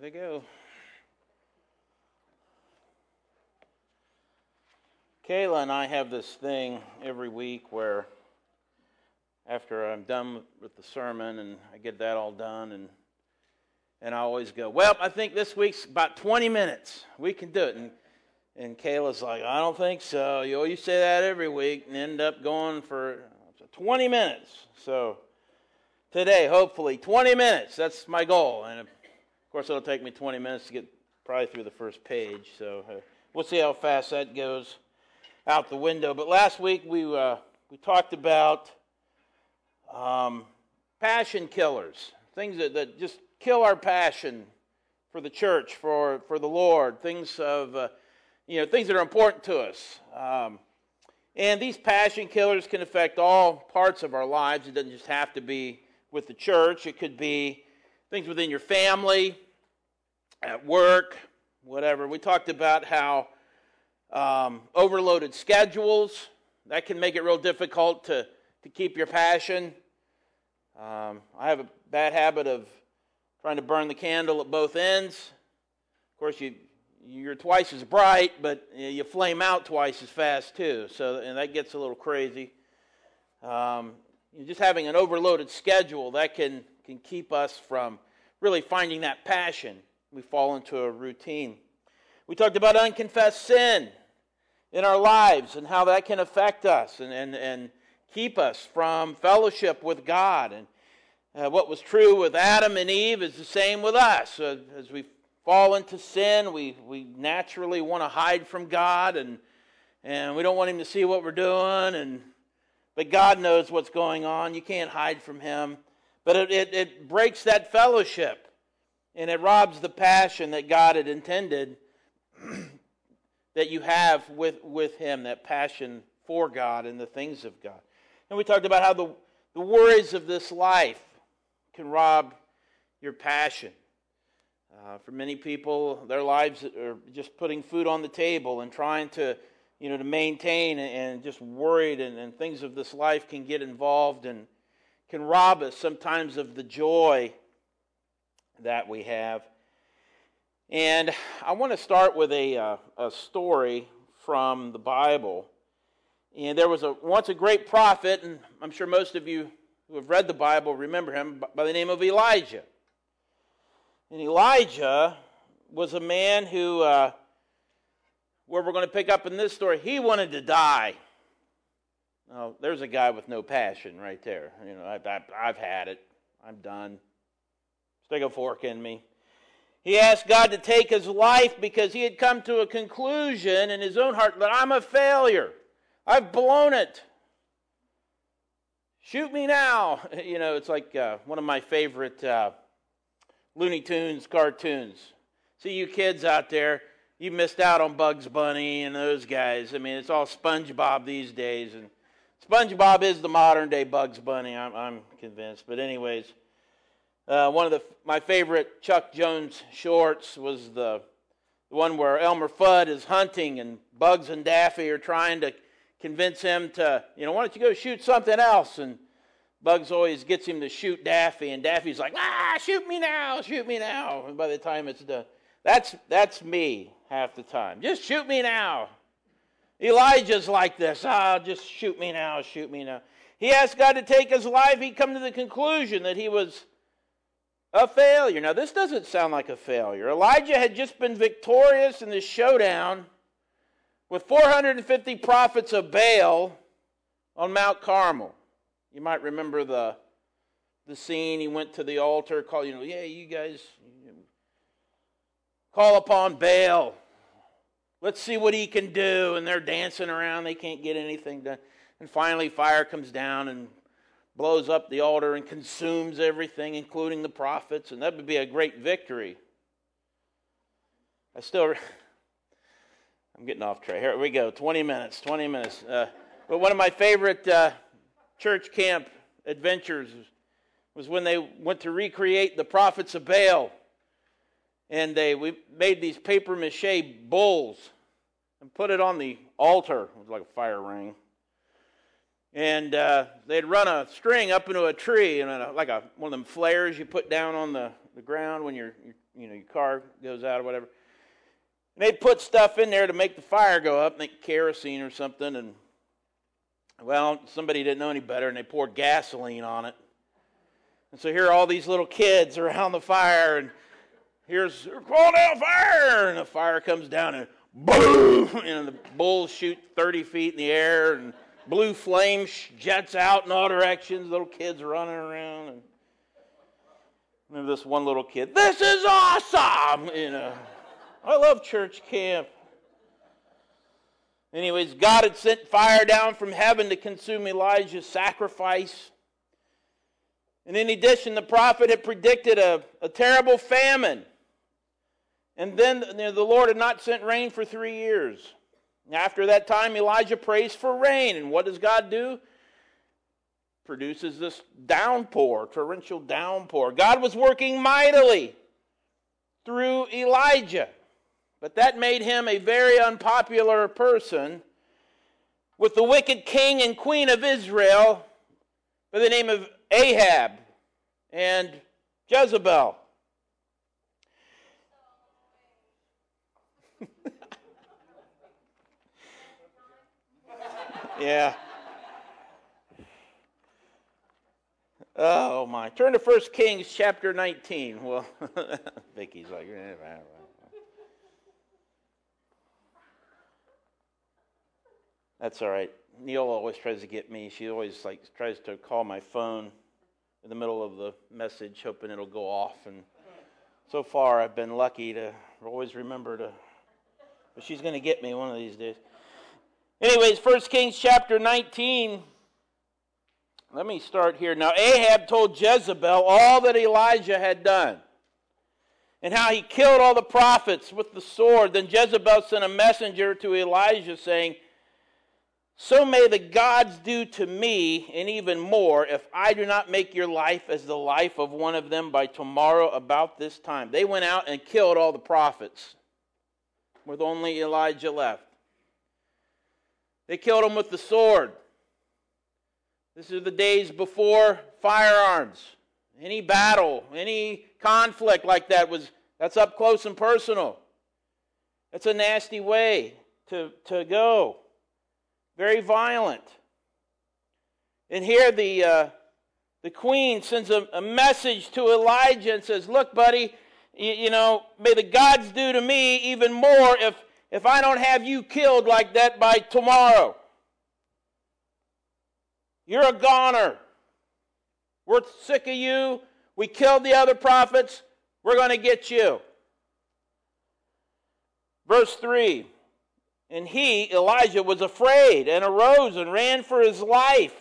There they go. Kayla and I have this thing every week where after I'm done with the sermon and I get that all done and and I always go, well, I think this week's about 20 minutes. We can do it. And, and Kayla's like, I don't think so. You always say that every week and end up going for 20 minutes. So today, hopefully, 20 minutes. That's my goal. And of course, it'll take me 20 minutes to get probably through the first page. So uh, we'll see how fast that goes out the window. But last week we uh, we talked about um, passion killers, things that, that just kill our passion for the church, for for the Lord, things of uh, you know things that are important to us. Um, and these passion killers can affect all parts of our lives. It doesn't just have to be with the church. It could be things within your family, at work, whatever. We talked about how um, overloaded schedules that can make it real difficult to, to keep your passion. Um, I have a bad habit of trying to burn the candle at both ends. Of course, you you're twice as bright, but you flame out twice as fast too. So and that gets a little crazy. Um, just having an overloaded schedule that can can keep us from really finding that passion. We fall into a routine. We talked about unconfessed sin in our lives and how that can affect us and, and, and keep us from fellowship with God. And uh, what was true with Adam and Eve is the same with us. Uh, as we fall into sin, we, we naturally want to hide from God and, and we don't want Him to see what we're doing. And, but God knows what's going on. You can't hide from Him. But it, it, it breaks that fellowship and it robs the passion that God had intended that you have with, with Him, that passion for God and the things of God. And we talked about how the, the worries of this life can rob your passion. Uh, for many people, their lives are just putting food on the table and trying to, you know, to maintain and just worried, and, and things of this life can get involved and can rob us sometimes of the joy that we have. And I want to start with a, uh, a story from the Bible. And there was a, once a great prophet, and I'm sure most of you who have read the Bible remember him by the name of Elijah. And Elijah was a man who, uh, where we're going to pick up in this story, he wanted to die. Now, there's a guy with no passion right there. You know, I, I, I've had it. I'm done. Stick a fork in me. He asked God to take his life because he had come to a conclusion in his own heart that I'm a failure. I've blown it. Shoot me now. You know, it's like uh, one of my favorite uh, Looney Tunes cartoons. See, you kids out there, you missed out on Bugs Bunny and those guys. I mean, it's all SpongeBob these days. And SpongeBob is the modern day Bugs Bunny, I'm, I'm convinced. But, anyways. Uh, one of the, my favorite Chuck Jones shorts was the, the one where Elmer Fudd is hunting and Bugs and Daffy are trying to convince him to, you know, why don't you go shoot something else? And Bugs always gets him to shoot Daffy, and Daffy's like, ah, shoot me now, shoot me now. And by the time it's done, that's, that's me half the time. Just shoot me now. Elijah's like this. Ah, just shoot me now, shoot me now. He asked God to take his life. He come to the conclusion that he was a failure. Now, this doesn't sound like a failure. Elijah had just been victorious in this showdown with 450 prophets of Baal on Mount Carmel. You might remember the, the scene. He went to the altar, called, you know, yeah, you guys call upon Baal. Let's see what he can do. And they're dancing around. They can't get anything done. And finally, fire comes down and blows up the altar and consumes everything, including the prophets, and that would be a great victory. I still, I'm getting off track. Here we go 20 minutes, 20 minutes. Uh, but one of my favorite uh, church camp adventures was when they went to recreate the prophets of Baal. And they we made these paper mache bulls and put it on the altar. It was like a fire ring and uh, they'd run a string up into a tree and a, like a one of them flares you put down on the, the ground when your, your you know your car goes out or whatever. And they'd put stuff in there to make the fire go up, like kerosene or something, and well, somebody didn't know any better, and they poured gasoline on it. And so here are all these little kids around the fire, and here's call down fire, and the fire comes down, and boom, and the bulls shoot 30 feet in the air, and blue flame jets out in all directions. Little kids running around, and remember this one little kid. This is awesome, you know. I love church camp. Anyways, God had sent fire down from heaven to consume Elijah's sacrifice. And in addition, the prophet had predicted a, a terrible famine. And then the Lord had not sent rain for three years. After that time, Elijah prays for rain. And what does God do? Produces this downpour, torrential downpour. God was working mightily through Elijah. But that made him a very unpopular person with the wicked king and queen of Israel by the name of Ahab and Jezebel. Yeah. Oh my. Turn to 1 Kings chapter 19. Well, Vicky's like, eh, That's all right. Neil always tries to get me. She always like tries to call my phone in the middle of the message, hoping it'll go off. And so far, I've been lucky to always remember to. But she's going to get me one of these days. Anyways, First Kings chapter 19. Let me start here. Now, Ahab told Jezebel all that Elijah had done and how he killed all the prophets with the sword. Then Jezebel sent a messenger to Elijah saying, so may the gods do to me, and even more, if I do not make your life as the life of one of them by tomorrow about this time. They went out and killed all the prophets, with only Elijah left. They killed him with the sword. This is the days before firearms. Any battle, any conflict like that was that's up close and personal. That's a nasty way to, to go very violent. And here the, uh, the queen sends a, a, message to Elijah and says, Look, buddy, you, you know, may the gods do to me even more if, if I don't have you killed like that by tomorrow. You're a goner. We're sick of you. We killed the other prophets. We're going to get you. Verse 3 and he, Elijah, was afraid and arose and ran for his life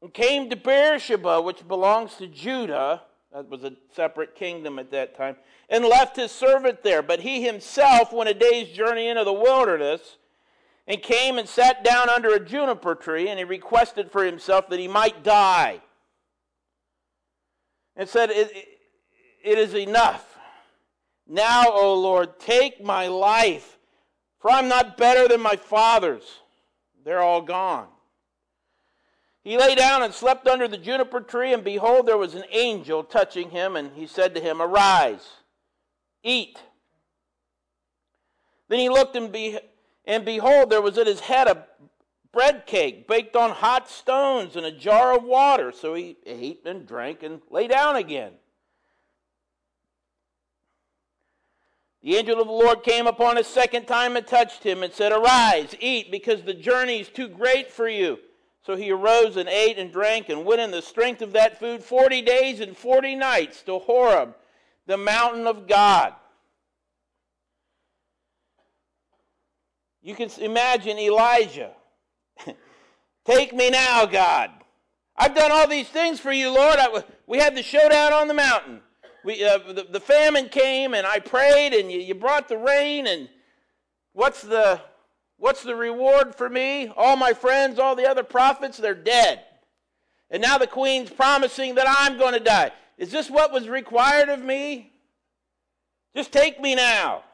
and came to Beersheba, which belongs to Judah. That was a separate kingdom at that time. And left his servant there. But he himself went a day's journey into the wilderness and came and sat down under a juniper tree, and he requested for himself that he might die. And said, It, it is enough. Now, O Lord, take my life for I'm not better than my fathers. They're all gone. He lay down and slept under the juniper tree, and behold, there was an angel touching him, and he said to him, Arise, eat. Then he looked, and, be, and behold, there was at his head a bread cake baked on hot stones and a jar of water. So he ate and drank and lay down again. The angel of the Lord came upon a second time and touched him and said, Arise, eat, because the journey is too great for you. So he arose and ate and drank and went in the strength of that food forty days and forty nights to Horeb, the mountain of God. You can imagine Elijah. Take me now, God. I've done all these things for you, Lord. I, we had the showdown on the mountain we, uh, the, the, famine came and I prayed and you, you brought the rain and what's the what's the reward for me? All my friends, all the other prophets, they're dead. And now the queen's promising that I'm going to die. Is this what was required of me? Just take me now.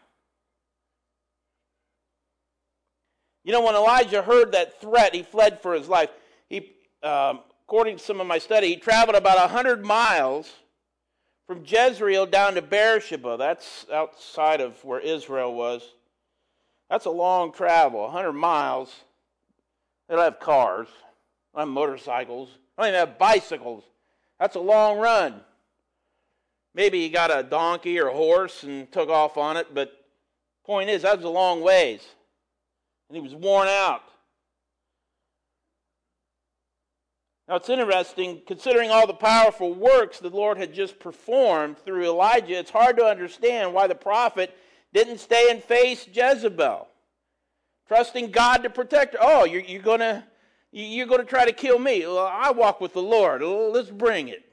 You know, when Elijah heard that threat, he fled for his life. He, um, according to some of my study, he traveled about 100 miles from Jezreel down to Beersheba. That's outside of where Israel was. That's a long travel, 100 miles. They don't have cars, they don't have motorcycles, they don't even have bicycles. That's a long run. Maybe he got a donkey or a horse and took off on it, but point is, that was a long ways. And he was worn out. Now it's interesting, considering all the powerful works the Lord had just performed through Elijah, it's hard to understand why the prophet didn't stay and face Jezebel, trusting God to protect her. Oh, you're, you're going to you're going to try to kill me. Well, I walk with the Lord. Let's bring it.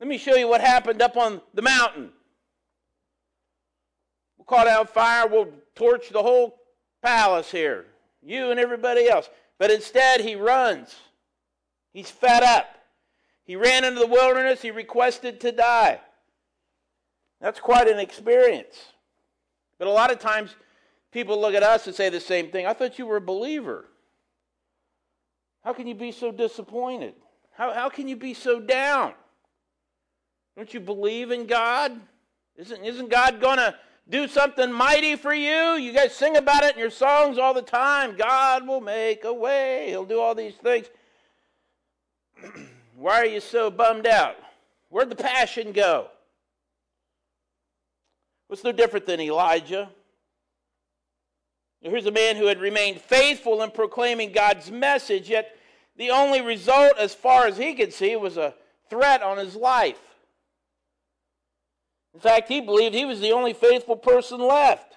Let me show you what happened up on the mountain. We'll call down fire. We'll torch the whole palace here, you and everybody else. But instead, he runs. He's fed up. He ran into the wilderness. He requested to die. That's quite an experience. But a lot of times, people look at us and say the same thing. I thought you were a believer. How can you be so disappointed? How, how can you be so down? Don't you believe in God? Isn't, isn't God going to do something mighty for you? You guys sing about it in your songs all the time. God will make a way, He'll do all these things. Why are you so bummed out? Where'd the passion go? What's no different than Elijah? Here's a man who had remained faithful in proclaiming God's message, yet the only result, as far as he could see, was a threat on his life. In fact, he believed he was the only faithful person left.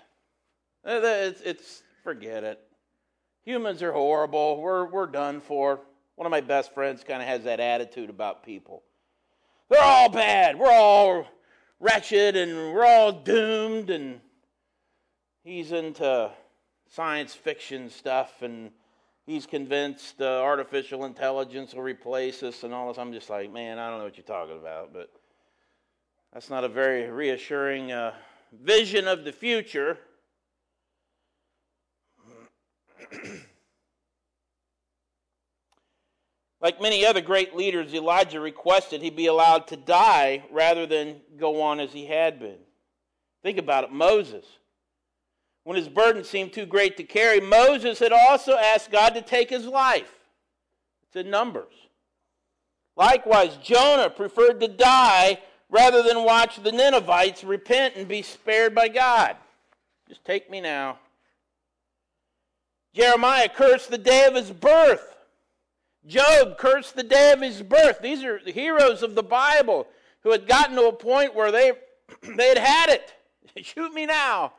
It's, it's forget it. Humans are horrible. We're, we're done for. One of my best friends kind of has that attitude about people. They're all bad. We're all wretched and we're all doomed. And he's into science fiction stuff and he's convinced uh, artificial intelligence will replace us and all this. I'm just like, man, I don't know what you're talking about. But that's not a very reassuring uh, vision of the future. Like many other great leaders, Elijah requested he be allowed to die rather than go on as he had been. Think about it Moses. When his burden seemed too great to carry, Moses had also asked God to take his life. It's in Numbers. Likewise, Jonah preferred to die rather than watch the Ninevites repent and be spared by God. Just take me now. Jeremiah cursed the day of his birth Job cursed the day of his birth. These are the heroes of the Bible who had gotten to a point where they, they had had it. Shoot me now.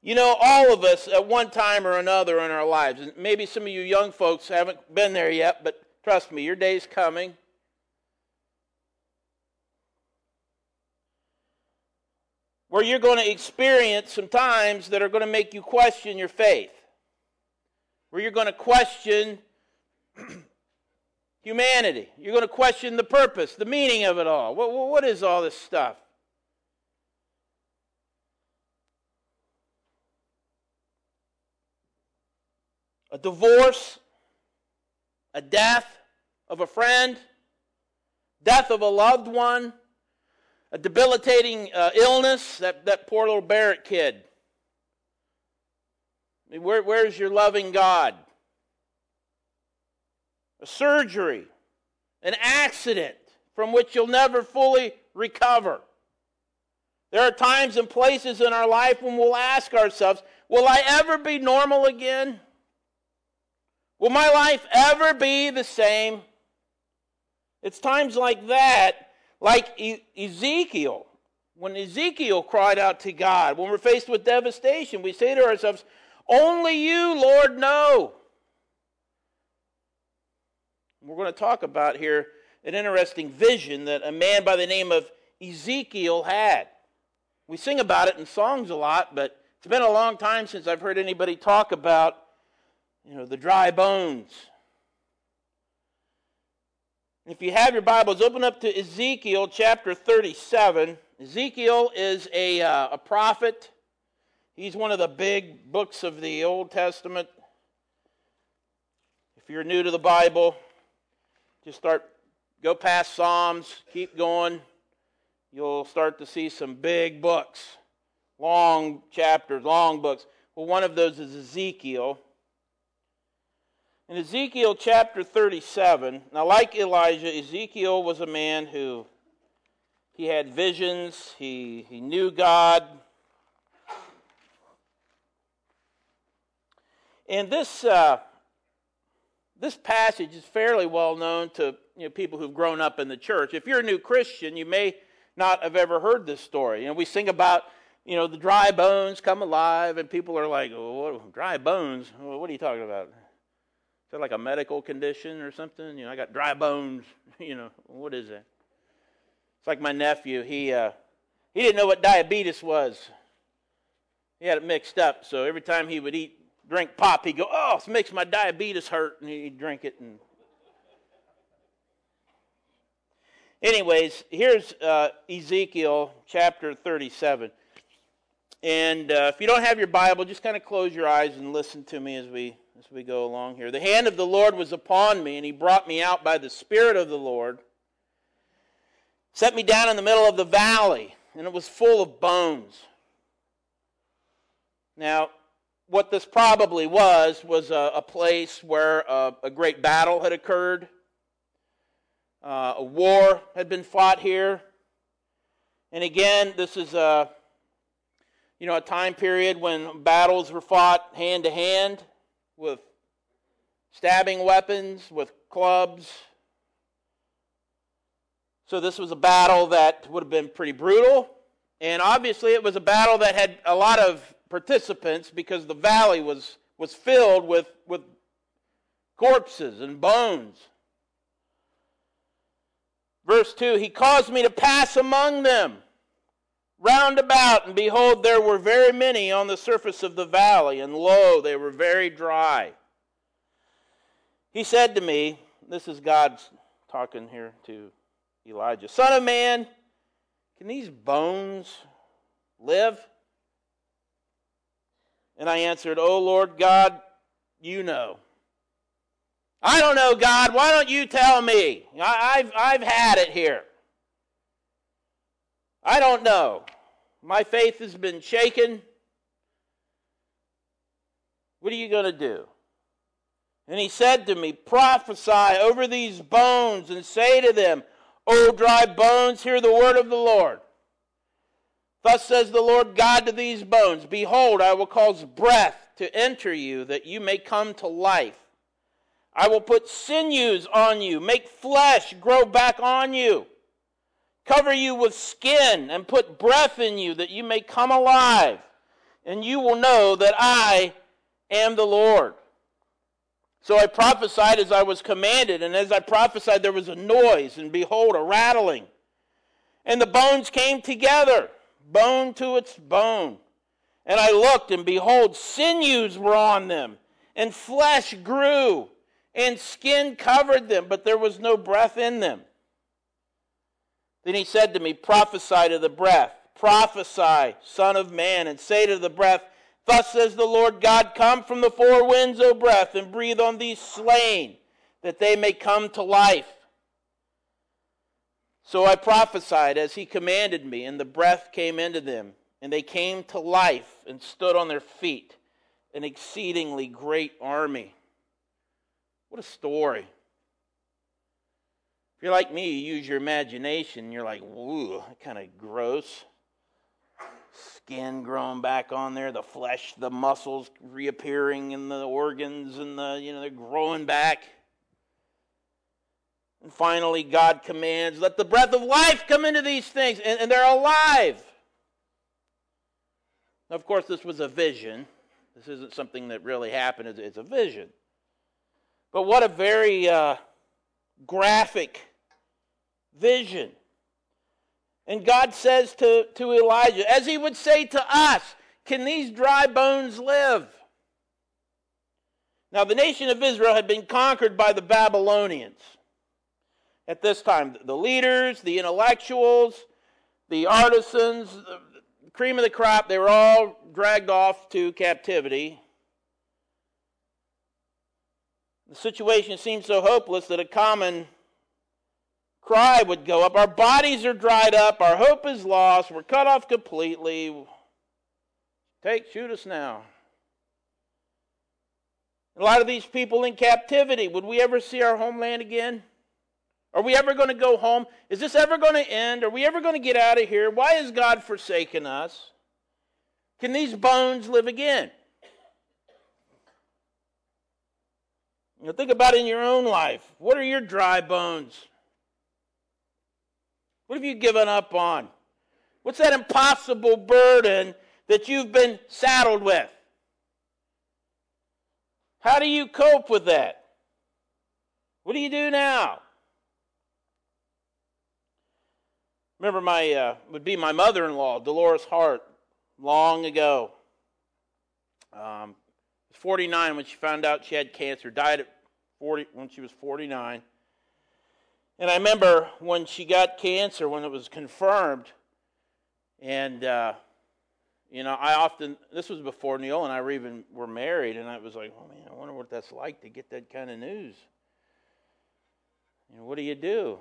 You know, all of us at one time or another in our lives, and maybe some of you young folks haven't been there yet, but trust me, your day's coming. Where you're going to experience some times that are going to make you question your faith where you're going to question humanity. You're going to question the purpose, the meaning of it all. What, what is all this stuff? A divorce, a death of a friend, death of a loved one, a debilitating uh, illness, that, that poor little Barrett kid where, where's your loving God? A surgery, an accident from which you'll never fully recover. There are times and places in our life when we'll ask ourselves, Will I ever be normal again? Will my life ever be the same? It's times like that, like Ezekiel. When Ezekiel cried out to God, when we're faced with devastation, we say to ourselves, only you, Lord, know. We're going to talk about here an interesting vision that a man by the name of Ezekiel had. We sing about it in songs a lot, but it's been a long time since I've heard anybody talk about, you know, the dry bones. If you have your Bibles, open up to Ezekiel chapter 37. Ezekiel is a, uh, a prophet He's one of the big books of the Old Testament. If you're new to the Bible, just start go past Psalms, keep going, you'll start to see some big books, long chapters, long books. Well, one of those is Ezekiel. In Ezekiel chapter 37, now like Elijah, Ezekiel was a man who he had visions, he, he knew God. And this, uh, this passage is fairly well known to you know, people who've grown up in the church. If you're a new Christian, you may not have ever heard this story. You know, we sing about you know the dry bones come alive, and people are like, oh, what, "Dry bones? What are you talking about? Is that like a medical condition or something? You know, I got dry bones. You know, what is that?" It's like my nephew. He uh, he didn't know what diabetes was. He had it mixed up. So every time he would eat drink pop, he'd go, "Oh, it makes my diabetes hurt," and he'd drink it and anyways, here's uh, Ezekiel chapter 37. And uh, if you don't have your Bible, just kind of close your eyes and listen to me as we as we go along here. The hand of the Lord was upon me, and he brought me out by the Spirit of the Lord. Set me down in the middle of the valley, and it was full of bones. Now, what this probably was was a, a place where a, a great battle had occurred uh, a war had been fought here. And again, this is a, you know, a time period when battles were fought hand to hand with stabbing weapons, with clubs. So this was a battle that would have been pretty brutal. And obviously, it was a battle that had a lot of participants because the valley was, was filled with, with corpses and bones. Verse 2 He caused me to pass among them round about, and behold, there were very many on the surface of the valley, and lo, they were very dry. He said to me, This is God talking here to Elijah, Son of man, can these bones live? And I answered, O Lord God, you know. I don't know, God. Why don't you tell me? I, have I've had it here. I don't know. My faith has been shaken. What are you going to do? And he said to me, Prophesy over these bones and say to them, O dry bones, hear the word of the Lord. Thus says the Lord God to these bones Behold, I will cause breath to enter you, that you may come to life. I will put sinews on you, make flesh grow back on you, cover you with skin, and put breath in you that you may come alive. And you will know that I am the Lord. So I prophesied as I was commanded, and as I prophesied, there was a noise, and behold, a rattling. And the bones came together, bone to its bone. And I looked, and behold, sinews were on them, and flesh grew and skin covered them, but there was no breath in them. Then he said to me, Prophesy to the breath, prophesy, Son of Man, and say to the breath, Thus says the Lord God, Come from the four winds, O breath, and breathe on these slain, that they may come to life. So I prophesied as he commanded me, and the breath came into them, and they came to life and stood on their feet, an exceedingly great army. What a story. If you're like me, you use your imagination, you're like, woo, kind of gross. Skin growing back on there, the flesh, the muscles reappearing in the organs, and the, you know, they're growing back. And finally, God commands, let the breath of life come into these things, and, and they're alive. Of course, this was a vision. This isn't something that really happened, it's, it's a vision. But what a very uh, graphic vision. And God says to, to Elijah, as he would say to us, Can these dry bones live? Now, the nation of Israel had been conquered by the Babylonians. At this time, the leaders, the intellectuals, the artisans, the cream of the crop, they were all dragged off to captivity. The situation seemed so hopeless that a common cry would go up. Our bodies are dried up. Our hope is lost. We're cut off completely. Take, shoot us now. A lot of these people in captivity, would we ever see our homeland again? Are we ever going to go home? Is this ever going to end? Are we ever going to get out of here? Why has God forsaken us? Can these bones live again? You know, think about in your own life. What are your dry bones? What have you given up on? What's that impossible burden that you've been saddled with? How do you cope with that? What do you do now? Remember, my uh, would be my mother-in-law, Dolores Hart, long ago. Um, 49 when she found out she had cancer. Died at 40 when she was 49. And I remember when she got cancer, when it was confirmed, and uh, you know, I often this was before Neil and I were even were married, and I was like, oh man, I wonder what that's like to get that kind of news. You know, what do you do?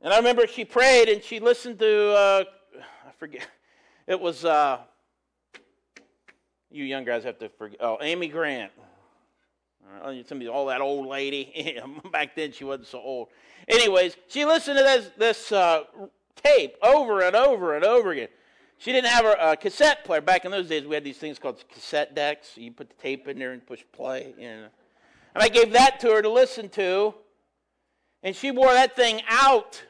And I remember she prayed and she listened to, uh, I forget, it was, uh, you young guys have to forget, oh, Amy Grant. Uh, somebody, all that old lady. Back then she wasn't so old. Anyways, she listened to this, this uh, tape over and over and over again. She didn't have a, a, cassette player. Back in those days, we had these things called cassette decks. You put the tape in there and push play. You know. And I gave that to her to listen to. And she wore that thing out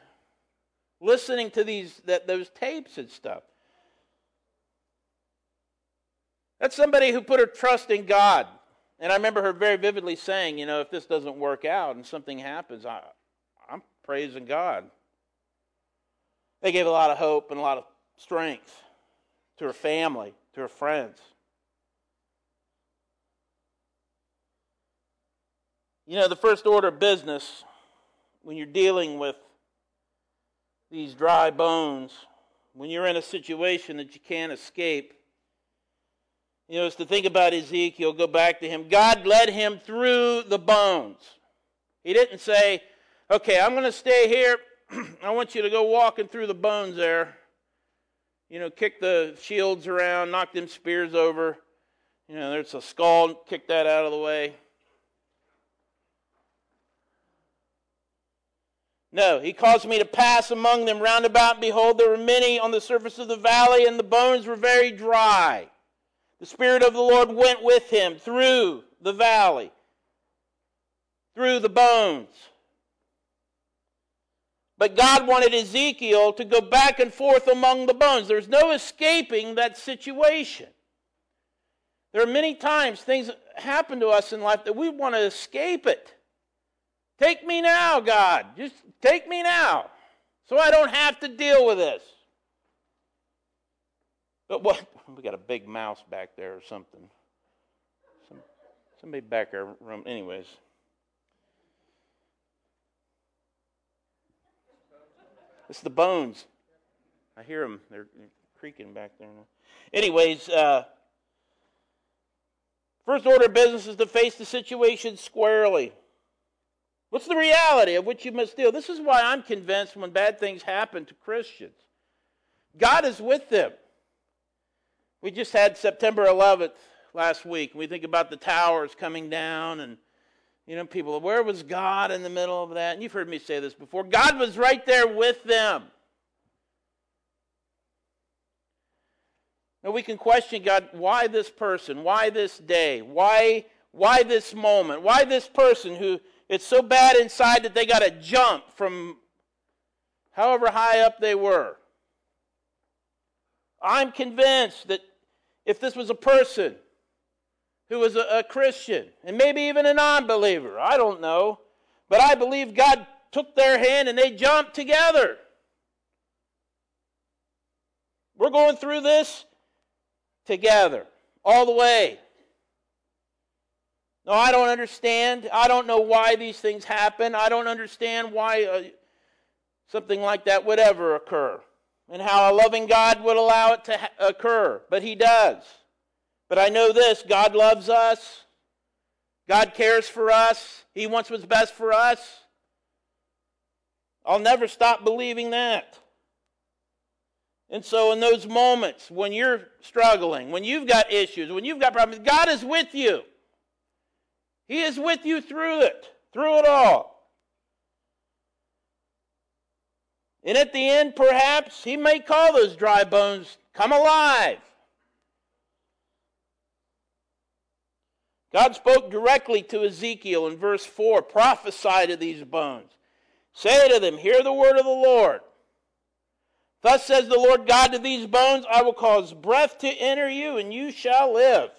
listening to these that, those tapes and stuff. That's somebody who put her trust in God. And I remember her very vividly saying, you know, if this doesn't work out and something happens, I, I'm praising God. They gave a lot of hope and a lot of strength to her family, to her friends. You know, the first order of business when you're dealing with these dry bones, when you're in a situation that you can't escape, you know, is to think about Ezekiel, go back to him. God led him through the bones. He didn't say, okay, I'm going to stay here. I want you to go walking through the bones there. You know, kick the shields around, knock them spears over. You know, there's a skull, kick that out of the way. No, he caused me to pass among them round about, behold, there were many on the surface of the valley, and the bones were very dry. The Spirit of the Lord went with him through the valley, through the bones. But God wanted Ezekiel to go back and forth among the bones. There's no escaping that situation. There are many times things happen to us in life that we want to escape it. Take me now, God. Just take me now so I don't have to deal with this. But what? We got a big mouse back there or something. Some, somebody back there room. Anyways. It's the bones. I hear them. They're, creaking back there. Anyways, uh, first order of business is to face the situation squarely. What's the reality of which you must deal? This is why I'm convinced when bad things happen to Christians, God is with them. We just had September 11th last week. We think about the towers coming down and you know, people, where was God in the middle of that? And you've heard me say this before. God was right there with them. Now we can question God, why this person? Why this day? Why why this moment? Why this person who it's so bad inside that they got to jump from however high up they were. I'm convinced that if this was a person who was a, a Christian, and maybe even a non believer, I don't know, but I believe God took their hand and they jumped together. We're going through this together, all the way. I don't understand. I don't know why these things happen. I don't understand why uh, something like that would ever occur and how a loving God would allow it to ha- occur. But He does. But I know this God loves us, God cares for us, He wants what's best for us. I'll never stop believing that. And so, in those moments when you're struggling, when you've got issues, when you've got problems, God is with you. He is with you through it, through it all. And at the end, perhaps, He may call those dry bones, come alive. God spoke directly to Ezekiel in verse 4 prophesy to these bones. Say to them, Hear the word of the Lord. Thus says the Lord God to these bones, I will cause breath to enter you, and you shall live.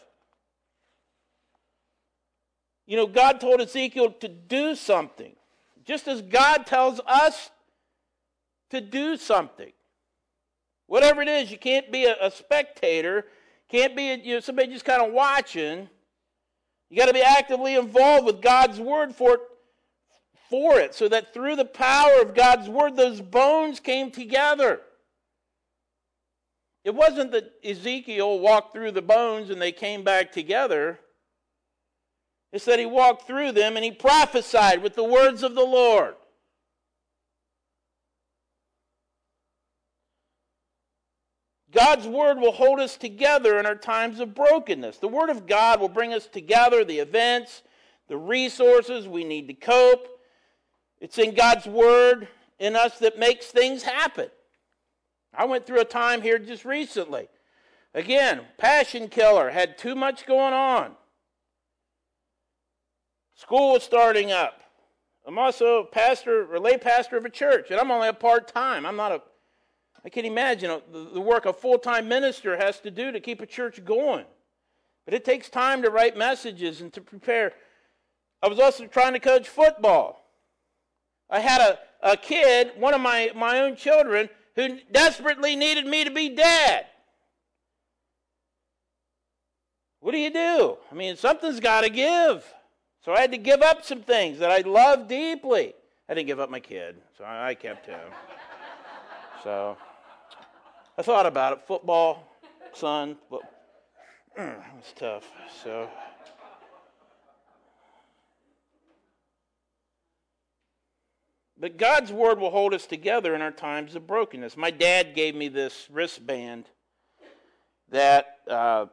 You know, God told Ezekiel to do something, just as God tells us to do something. Whatever it is, you can't be a, a spectator, can't be a, you know, somebody just kind of watching. You got to be actively involved with God's word for it, for it, so that through the power of God's word, those bones came together. It wasn't that Ezekiel walked through the bones and they came back together. It's that he walked through them and he prophesied with the words of the Lord. God's word will hold us together in our times of brokenness. The word of God will bring us together, the events, the resources we need to cope. It's in God's word in us that makes things happen. I went through a time here just recently. Again, passion killer, had too much going on. School was starting up. I'm also a pastor, a lay pastor of a church, and I'm only a part time. I'm not a I can't imagine the work a full time minister has to do to keep a church going. But it takes time to write messages and to prepare. I was also trying to coach football. I had a, a kid, one of my, my own children, who desperately needed me to be dad. What do you do? I mean, something's got to give. So I had to give up some things that I love deeply. I didn't give up my kid, so I kept him. so. I thought about it. Football, son, but it's tough. So. But God's word will hold us together in our times of brokenness. My dad gave me this wristband that uh,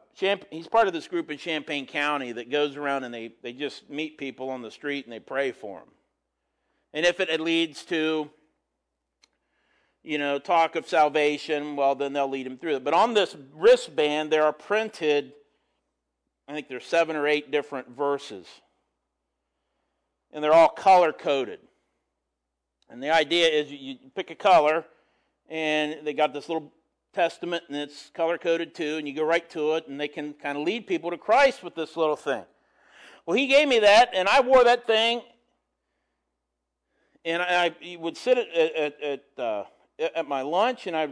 he's part of this group in Champaign County that goes around and they, they just meet people on the street and they pray for them. And if it leads to you know, talk of salvation, well, then they'll lead him through it. But on this wristband, there are printed, I think there's seven or eight different verses. And they're all color coded. And the idea is you pick a color, and they got this little testament, and it's color coded too, and you go right to it, and they can kind of lead people to Christ with this little thing. Well, he gave me that, and I wore that thing, and I, would sit at, at, at uh, at my lunch and I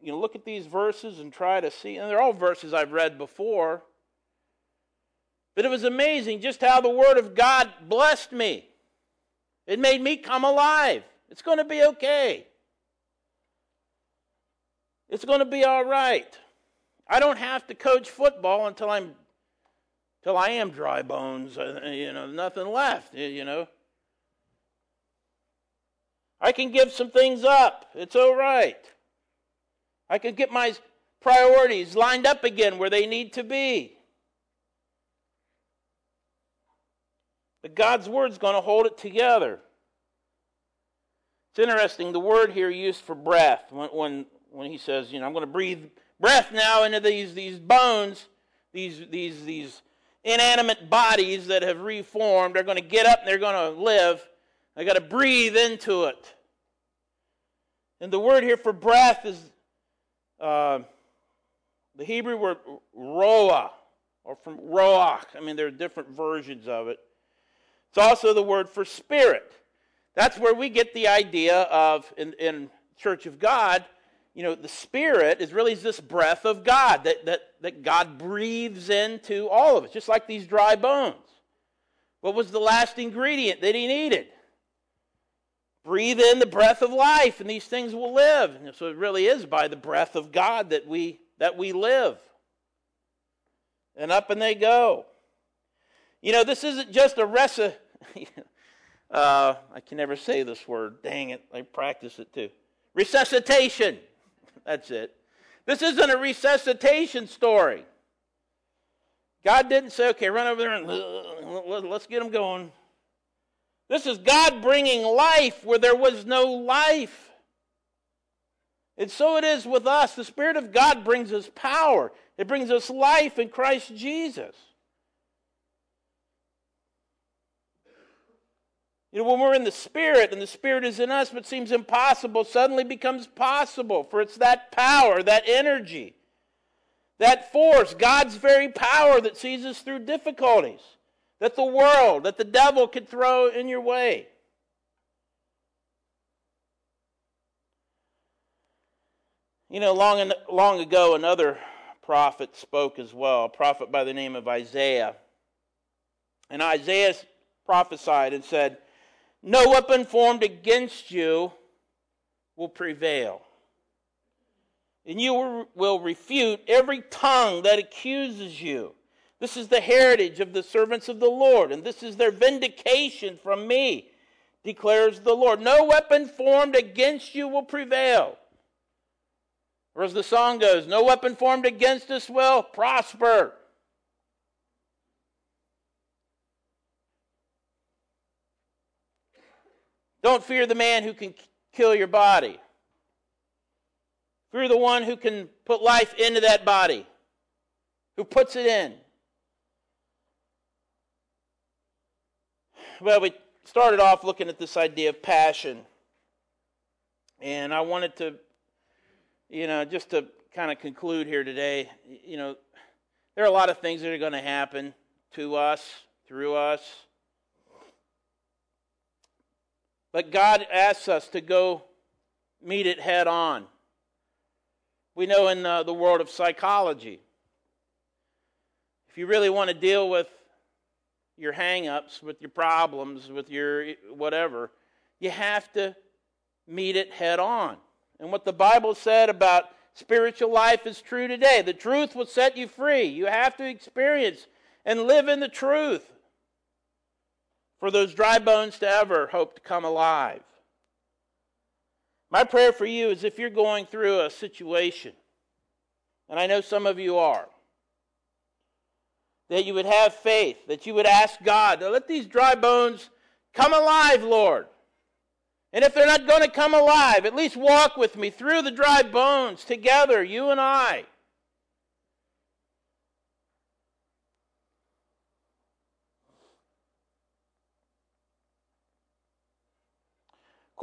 you know look at these verses and try to see and they're all verses I've read before. But it was amazing just how the word of God blessed me. It made me come alive. It's going to be okay. It's going to be all right. I don't have to coach football until I'm till I am dry bones, uh, you know, nothing left, you know. I can give some things up. It's all right. I can get my priorities lined up again where they need to be. But God's word's going to hold it together. It's interesting, the word here used for breath, when, when, when he says, you know, I'm going to breathe breath now into these, these bones, these, these, these inanimate bodies that have reformed, they're going to get up and they're going to live. I got to breathe into it. And the word here for breath is uh, the Hebrew word roah, or from ruach. I mean, there are different versions of it. It's also the word for spirit. That's where we get the idea of, in, in Church of God, you know, the Spirit is really this breath of God that, that, that God breathes into all of us, just like these dry bones. What was the last ingredient that he needed? breathe in the breath of life and these things will live. And so it really is by the breath of God that we that we live. And up and they go. You know, this isn't just a recipe. Uh, I can never say this word. Dang it. I practice it too. Resuscitation. That's it. This isn't a resuscitation story. God didn't say, okay, run over there and uh, let's get them going. This is God bringing life where there was no life. And so it is with us. The Spirit of God brings us power, it brings us life in Christ Jesus. You know, when we're in the Spirit and the Spirit is in us, what seems impossible suddenly becomes possible, for it's that power, that energy, that force, God's very power that sees us through difficulties, that the world, that the devil could throw in your way. You know, long, long ago, another prophet spoke as well, a prophet by the name of Isaiah. And Isaiah prophesied and said, no weapon formed against you will prevail. And you will refute every tongue that accuses you. This is the heritage of the servants of the Lord, and this is their vindication from me, declares the Lord. No weapon formed against you will prevail. Or as the song goes, no weapon formed against us will prosper. Don't fear the man who can kill your body. Fear the one who can put life into that body, who puts it in. Well, we started off looking at this idea of passion. And I wanted to, you know, just to kind of conclude here today, you know, there are a lot of things that are going to happen to us, through us, But God asks us to go meet it head on. We know in uh, the world of psychology, if you really want to deal with your hang-ups, with your problems, with your whatever, you have to meet it head on. And what the Bible said about spiritual life is true today. The truth will set you free. You have to experience and live in the truth for those dry bones to ever hope to come alive. My prayer for you is if you're going through a situation, and I know some of you are, that you would have faith, that you would ask God to let these dry bones come alive, Lord. And if they're not going to come alive, at least walk with me through the dry bones together, you and I.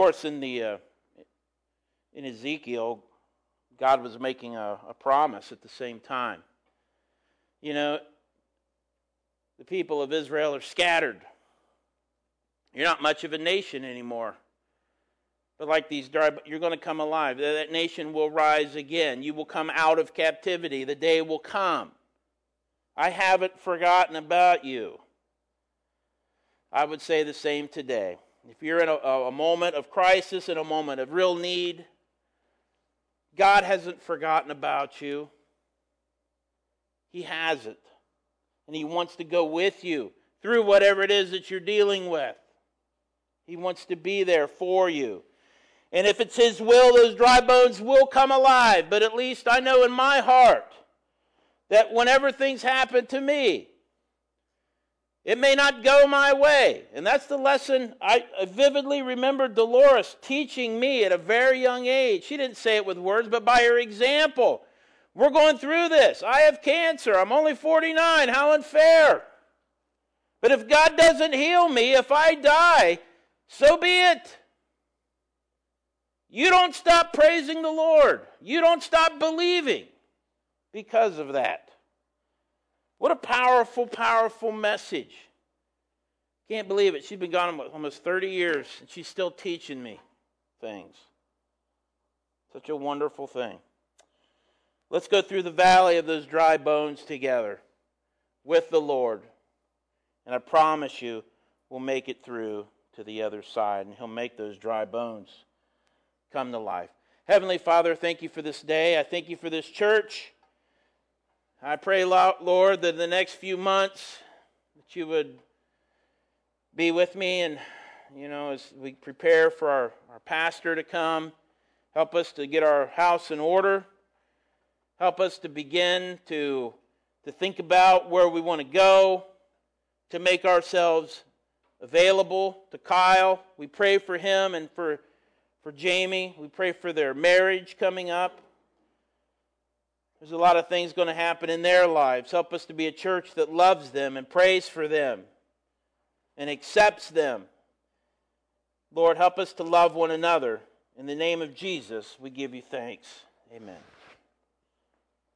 course, in the uh, in Ezekiel, God was making a, a promise at the same time. You know, the people of Israel are scattered. You're not much of a nation anymore. But like these you're going to come alive. That nation will rise again. You will come out of captivity. The day will come. I haven't forgotten about you. I would say the same today. If you're in a, a moment of crisis, in a moment of real need, God hasn't forgotten about you. He hasn't. And He wants to go with you through whatever it is that you're dealing with. He wants to be there for you. And if it's His will, those dry bones will come alive. But at least I know in my heart that whenever things happen to me, it may not go my way. And that's the lesson I vividly remember Dolores teaching me at a very young age. She didn't say it with words, but by her example. We're going through this. I have cancer. I'm only 49. How unfair. But if God doesn't heal me, if I die, so be it. You don't stop praising the Lord. You don't stop believing because of that. What a powerful, powerful message. Can't believe it. She's been gone almost 30 years and she's still teaching me things. Such a wonderful thing. Let's go through the valley of those dry bones together with the Lord. And I promise you, we'll make it through to the other side, and He'll make those dry bones come to life. Heavenly Father, thank you for this day. I thank you for this church. I pray, Lord, that in the next few months that you would be with me and you know, as we prepare for our, our pastor to come. Help us to get our house in order. Help us to begin to, to think about where we want to go, to make ourselves available to Kyle. We pray for him and for, for Jamie. We pray for their marriage coming up. There's a lot of things going to happen in their lives. Help us to be a church that loves them and prays for them and accepts them. Lord, help us to love one another. In the name of Jesus, we give you thanks. Amen.